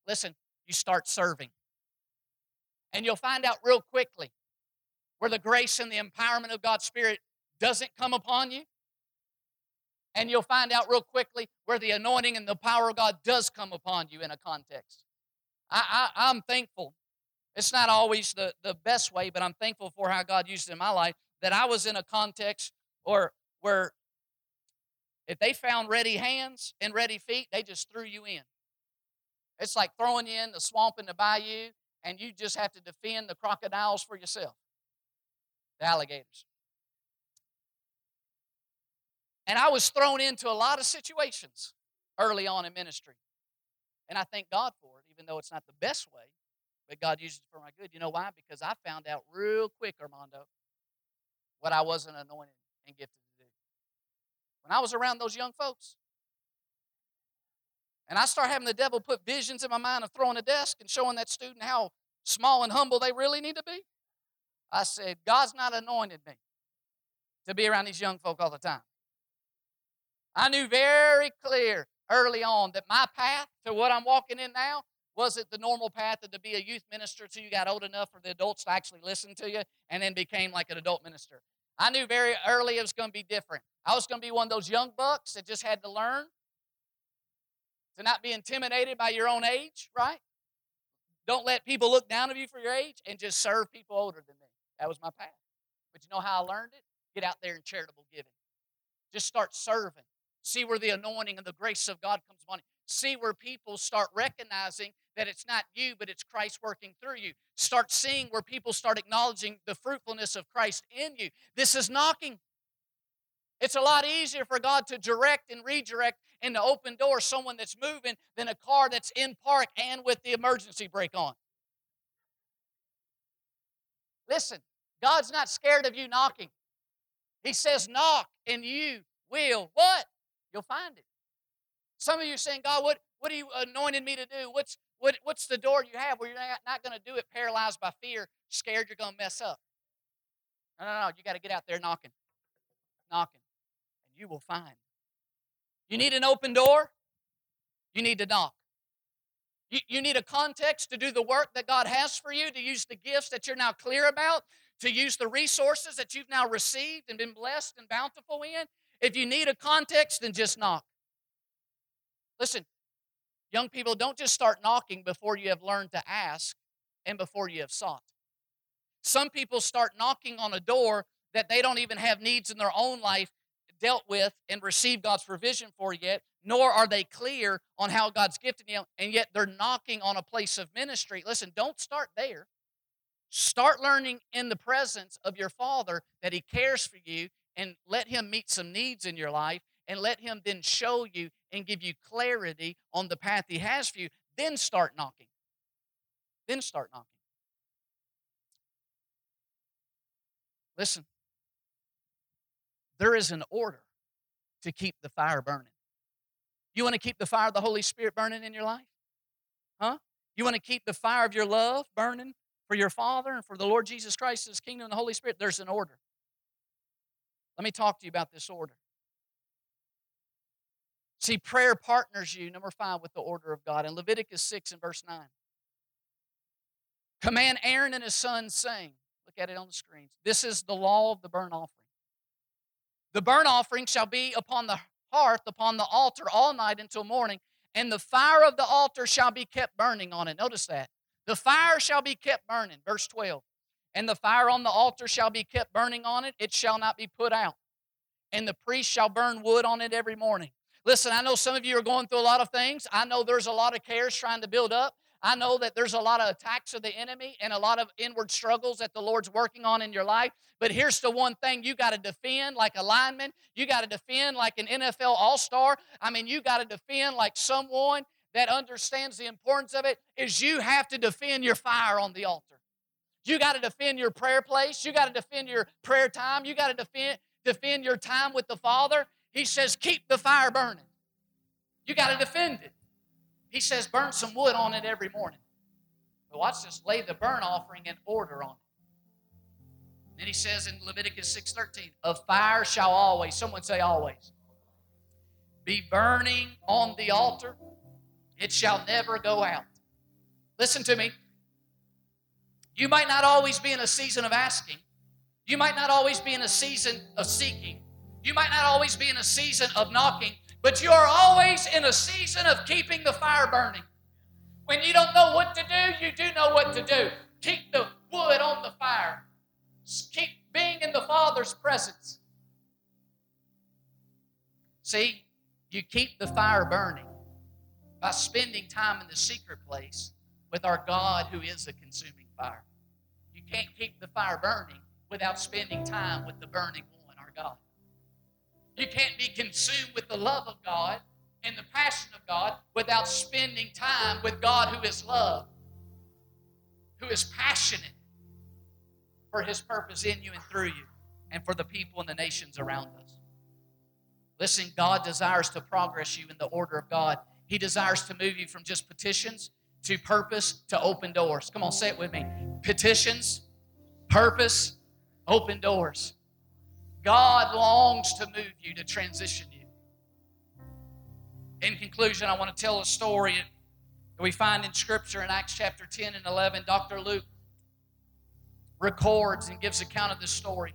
Listen, you start serving. And you'll find out real quickly where the grace and the empowerment of God's Spirit doesn't come upon you. And you'll find out real quickly where the anointing and the power of God does come upon you in a context. I, I, I'm thankful it's not always the, the best way, but I'm thankful for how God used it in my life that I was in a context or where if they found ready hands and ready feet, they just threw you in. It's like throwing you in the swamp in the bayou, and you just have to defend the crocodiles for yourself, the alligators. And I was thrown into a lot of situations early on in ministry. And I thank God for it, even though it's not the best way but God uses it for my good. You know why? Because I found out real quick, Armando, what I wasn't anointed and gifted. When I was around those young folks, and I start having the devil put visions in my mind of throwing a desk and showing that student how small and humble they really need to be. I said, God's not anointed me to be around these young folk all the time. I knew very clear early on that my path to what I'm walking in now was it the normal path of to be a youth minister until you got old enough for the adults to actually listen to you and then became like an adult minister? I knew very early it was going to be different. I was going to be one of those young bucks that just had to learn to not be intimidated by your own age, right? Don't let people look down on you for your age and just serve people older than me. That was my path. But you know how I learned it? Get out there in charitable giving. Just start serving. See where the anointing and the grace of God comes upon you. See where people start recognizing that it's not you, but it's Christ working through you. Start seeing where people start acknowledging the fruitfulness of Christ in you. This is knocking. It's a lot easier for God to direct and redirect and to open door someone that's moving than a car that's in park and with the emergency brake on. Listen, God's not scared of you knocking. He says, knock and you will what? You'll find it. Some of you are saying, God, what, what are you anointing me to do? What's, what, what's the door you have where you're not, not going to do it paralyzed by fear, scared you're going to mess up? No, no, no. You got to get out there knocking, knocking, you will find. You need an open door? You need to knock. You, you need a context to do the work that God has for you, to use the gifts that you're now clear about, to use the resources that you've now received and been blessed and bountiful in. If you need a context, then just knock. Listen, young people, don't just start knocking before you have learned to ask and before you have sought. Some people start knocking on a door that they don't even have needs in their own life dealt with and received God's provision for yet, nor are they clear on how God's gifted them, and yet they're knocking on a place of ministry. Listen, don't start there. Start learning in the presence of your Father that He cares for you and let Him meet some needs in your life and let Him then show you and give you clarity on the path He has for you. Then start knocking. Then start knocking. Listen, there is an order to keep the fire burning. You want to keep the fire of the Holy Spirit burning in your life? Huh? You want to keep the fire of your love burning for your Father and for the Lord Jesus Christ, His kingdom, and the Holy Spirit? There's an order. Let me talk to you about this order. See, prayer partners you, number five, with the order of God. In Leviticus 6 and verse 9. Command Aaron and his sons, saying, Look at it on the screens. This is the law of the burnt offering. The burnt offering shall be upon the hearth, upon the altar, all night until morning, and the fire of the altar shall be kept burning on it. Notice that. The fire shall be kept burning. Verse 12. And the fire on the altar shall be kept burning on it, it shall not be put out. and the priest shall burn wood on it every morning. Listen, I know some of you are going through a lot of things. I know there's a lot of cares trying to build up. I know that there's a lot of attacks of the enemy and a lot of inward struggles that the Lord's working on in your life. But here's the one thing you got to defend like a lineman. You got to defend like an NFL All Star. I mean, you got to defend like someone that understands the importance of it. Is you have to defend your fire on the altar. You got to defend your prayer place. You got to defend your prayer time. You got to defend defend your time with the Father. He says, keep the fire burning. You got to defend it. He says, burn some wood on it every morning. But watch this, lay the burn offering in order on it. Then he says in Leviticus 6:13, "A fire shall always, someone say always, be burning on the altar. It shall never go out." Listen to me. You might not always be in a season of asking. You might not always be in a season of seeking. You might not always be in a season of knocking, but you are always in a season of keeping the fire burning. When you don't know what to do, you do know what to do. Keep the wood on the fire. Keep being in the Father's presence. See, you keep the fire burning by spending time in the secret place with our God who is a consuming fire. You can't keep the fire burning without spending time with the burning one, our God. You can't be consumed with the love of God and the passion of God without spending time with God who is love, who is passionate for his purpose in you and through you, and for the people and the nations around us. Listen, God desires to progress you in the order of God. He desires to move you from just petitions to purpose to open doors. Come on, say it with me. Petitions, purpose, open doors. God longs to move you, to transition you. In conclusion, I want to tell a story that we find in Scripture in Acts chapter 10 and 11. Dr. Luke records and gives account of this story.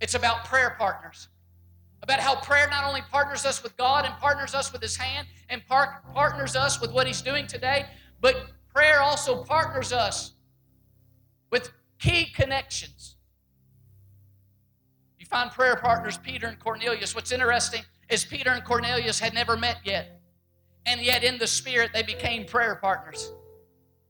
It's about prayer partners, about how prayer not only partners us with God and partners us with His hand and par- partners us with what He's doing today, but prayer also partners us with key connections find prayer partners, Peter and Cornelius. What's interesting is Peter and Cornelius had never met yet. And yet, in the Spirit, they became prayer partners.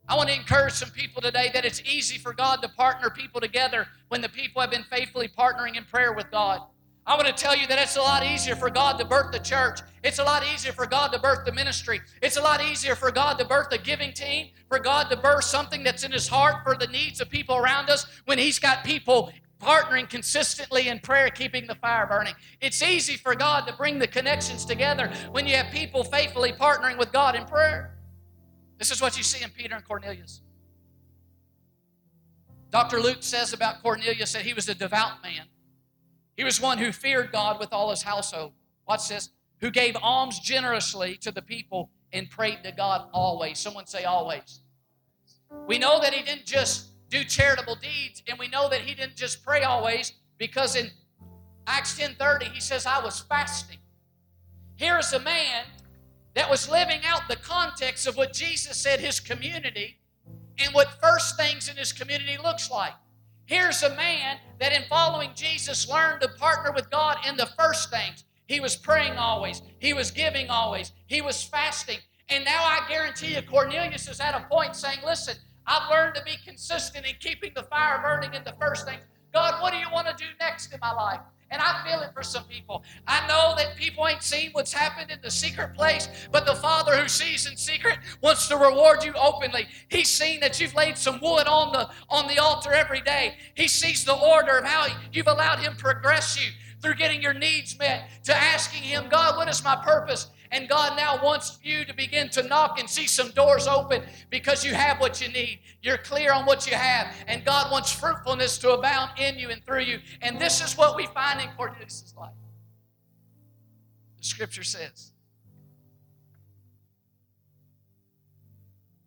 I want to encourage some people today that it's easy for God to partner people together when the people have been faithfully partnering in prayer with God. I want to tell you that it's a lot easier for God to birth the church. It's a lot easier for God to birth the ministry. It's a lot easier for God to birth a giving team, for God to birth something that's in His heart for the needs of people around us when He's got people partnering consistently in prayer, keeping the fire burning. It's easy for God to bring the connections together when you have people faithfully partnering with God in prayer. This is what you see in Peter and Cornelius. Dr. Luke says about Cornelius that he was a devout man. He was one who feared God with all his household. Watch this. Who gave alms generously to the people and prayed to God always. Someone say always. We know that he didn't just do charitable deeds. And we know that he didn't just pray always because in Acts 10:30 he says I was fasting. Here is a man that was living out the context of what Jesus said his community and what first things in his community looks like. Here's a man that in following Jesus learned to partner with God in the first things. He was praying always, he was giving always, he was fasting. And now I guarantee you, Cornelius is at a point saying, Listen, I've learned to be consistent in keeping the fire burning in the first thing. God, what do you want to do next in my life? And I feel it for some people. I know that people ain't seen what's happened in the secret place, but the Father who sees in secret wants to reward you openly. He's seen that you've laid some wood on the on the altar every day. He sees the order of how you've allowed him progress you through getting your needs met, to asking him, God, what is my purpose? And God now wants you to begin to knock and see some doors open because you have what you need. You're clear on what you have. And God wants fruitfulness to abound in you and through you. And this is what we find in Cornelius' life. The scripture says.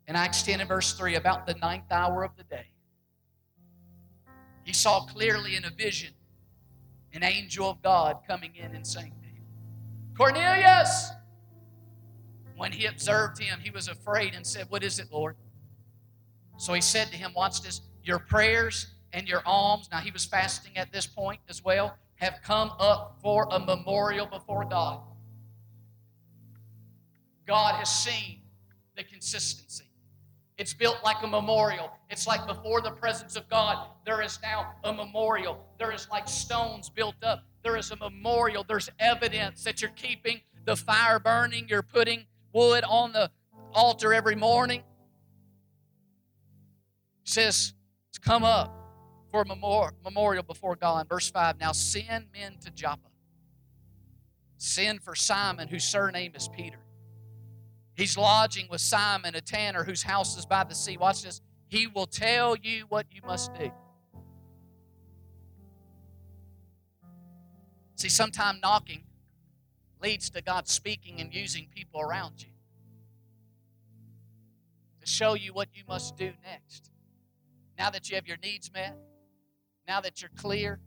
In Acts 10 and verse 3, about the ninth hour of the day, he saw clearly in a vision an angel of God coming in and saying to him, Cornelius! When he observed him, he was afraid and said, What is it, Lord? So he said to him, Watch this, your prayers and your alms. Now he was fasting at this point as well, have come up for a memorial before God. God has seen the consistency. It's built like a memorial. It's like before the presence of God, there is now a memorial. There is like stones built up. There is a memorial. There's evidence that you're keeping the fire burning. You're putting wood on the altar every morning. It says, come up for a memorial before God. Verse 5 Now send men to Joppa. Send for Simon, whose surname is Peter. He's lodging with Simon, a tanner whose house is by the sea. Watch this. He will tell you what you must do. See, sometime knocking leads to God speaking and using people around you to show you what you must do next. Now that you have your needs met, now that you're clear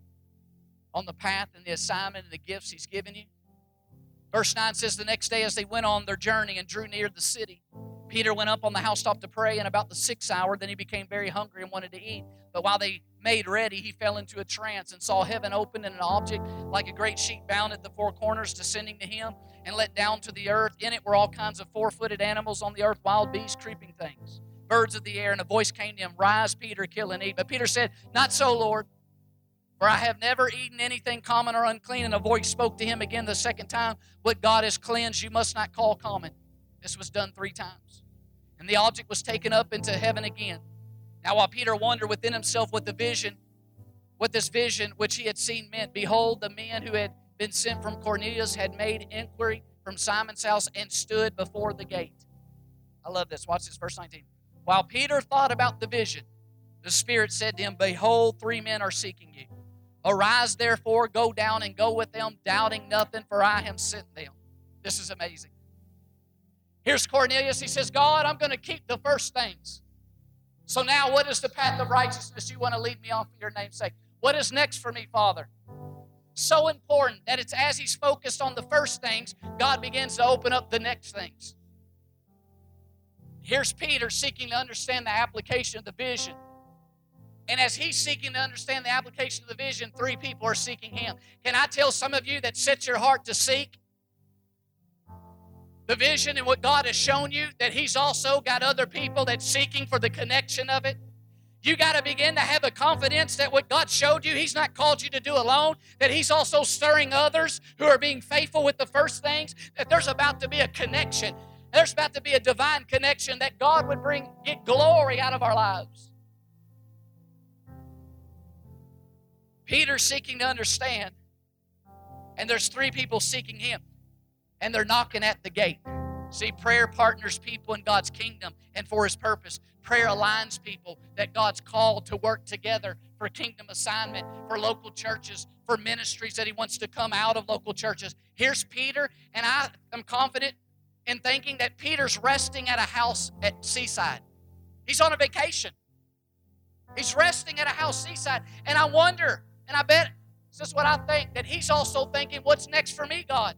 on the path and the assignment and the gifts He's given you, Verse 9 says, The next day, as they went on their journey and drew near the city, Peter went up on the housetop to pray, and about the sixth hour, then he became very hungry and wanted to eat. But while they made ready, he fell into a trance and saw heaven open and an object like a great sheet bound at the four corners descending to him and let down to the earth. In it were all kinds of four footed animals on the earth, wild beasts, creeping things, birds of the air. And a voice came to him, Rise, Peter, kill and eat. But Peter said, Not so, Lord. For I have never eaten anything common or unclean. And a voice spoke to him again the second time What God has cleansed, you must not call common. This was done three times. And the object was taken up into heaven again. Now, while Peter wondered within himself what the vision, what this vision which he had seen meant, behold, the men who had been sent from Cornelius had made inquiry from Simon's house and stood before the gate. I love this. Watch this, verse 19. While Peter thought about the vision, the Spirit said to him, Behold, three men are seeking you. Arise, therefore, go down and go with them, doubting nothing, for I am sent them. This is amazing. Here's Cornelius. He says, God, I'm going to keep the first things. So now, what is the path of righteousness you want to lead me on for your name's sake? What is next for me, Father? So important that it's as he's focused on the first things, God begins to open up the next things. Here's Peter seeking to understand the application of the vision. And as he's seeking to understand the application of the vision, three people are seeking him. Can I tell some of you that set your heart to seek the vision and what God has shown you, that he's also got other people that's seeking for the connection of it? You got to begin to have a confidence that what God showed you, He's not called you to do alone, that He's also stirring others who are being faithful with the first things, that there's about to be a connection. There's about to be a divine connection that God would bring, get glory out of our lives. Peter's seeking to understand, and there's three people seeking him, and they're knocking at the gate. See, prayer partners people in God's kingdom and for his purpose. Prayer aligns people that God's called to work together for kingdom assignment, for local churches, for ministries that he wants to come out of local churches. Here's Peter, and I am confident in thinking that Peter's resting at a house at Seaside. He's on a vacation. He's resting at a house seaside. And I wonder and I bet this is what I think that he's also thinking, what's next for me, God?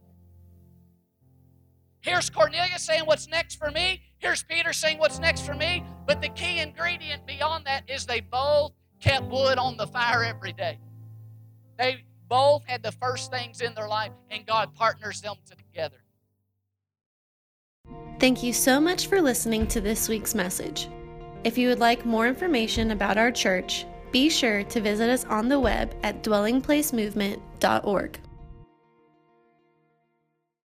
Here's Cornelius saying, What's next for me? Here's Peter saying, What's next for me? But the key ingredient beyond that is they both kept wood on the fire every day. They both had the first things in their life, and God partners them together. Thank you so much for listening to this week's message. If you would like more information about our church, be sure to visit us on the web at dwellingplacemovement.org.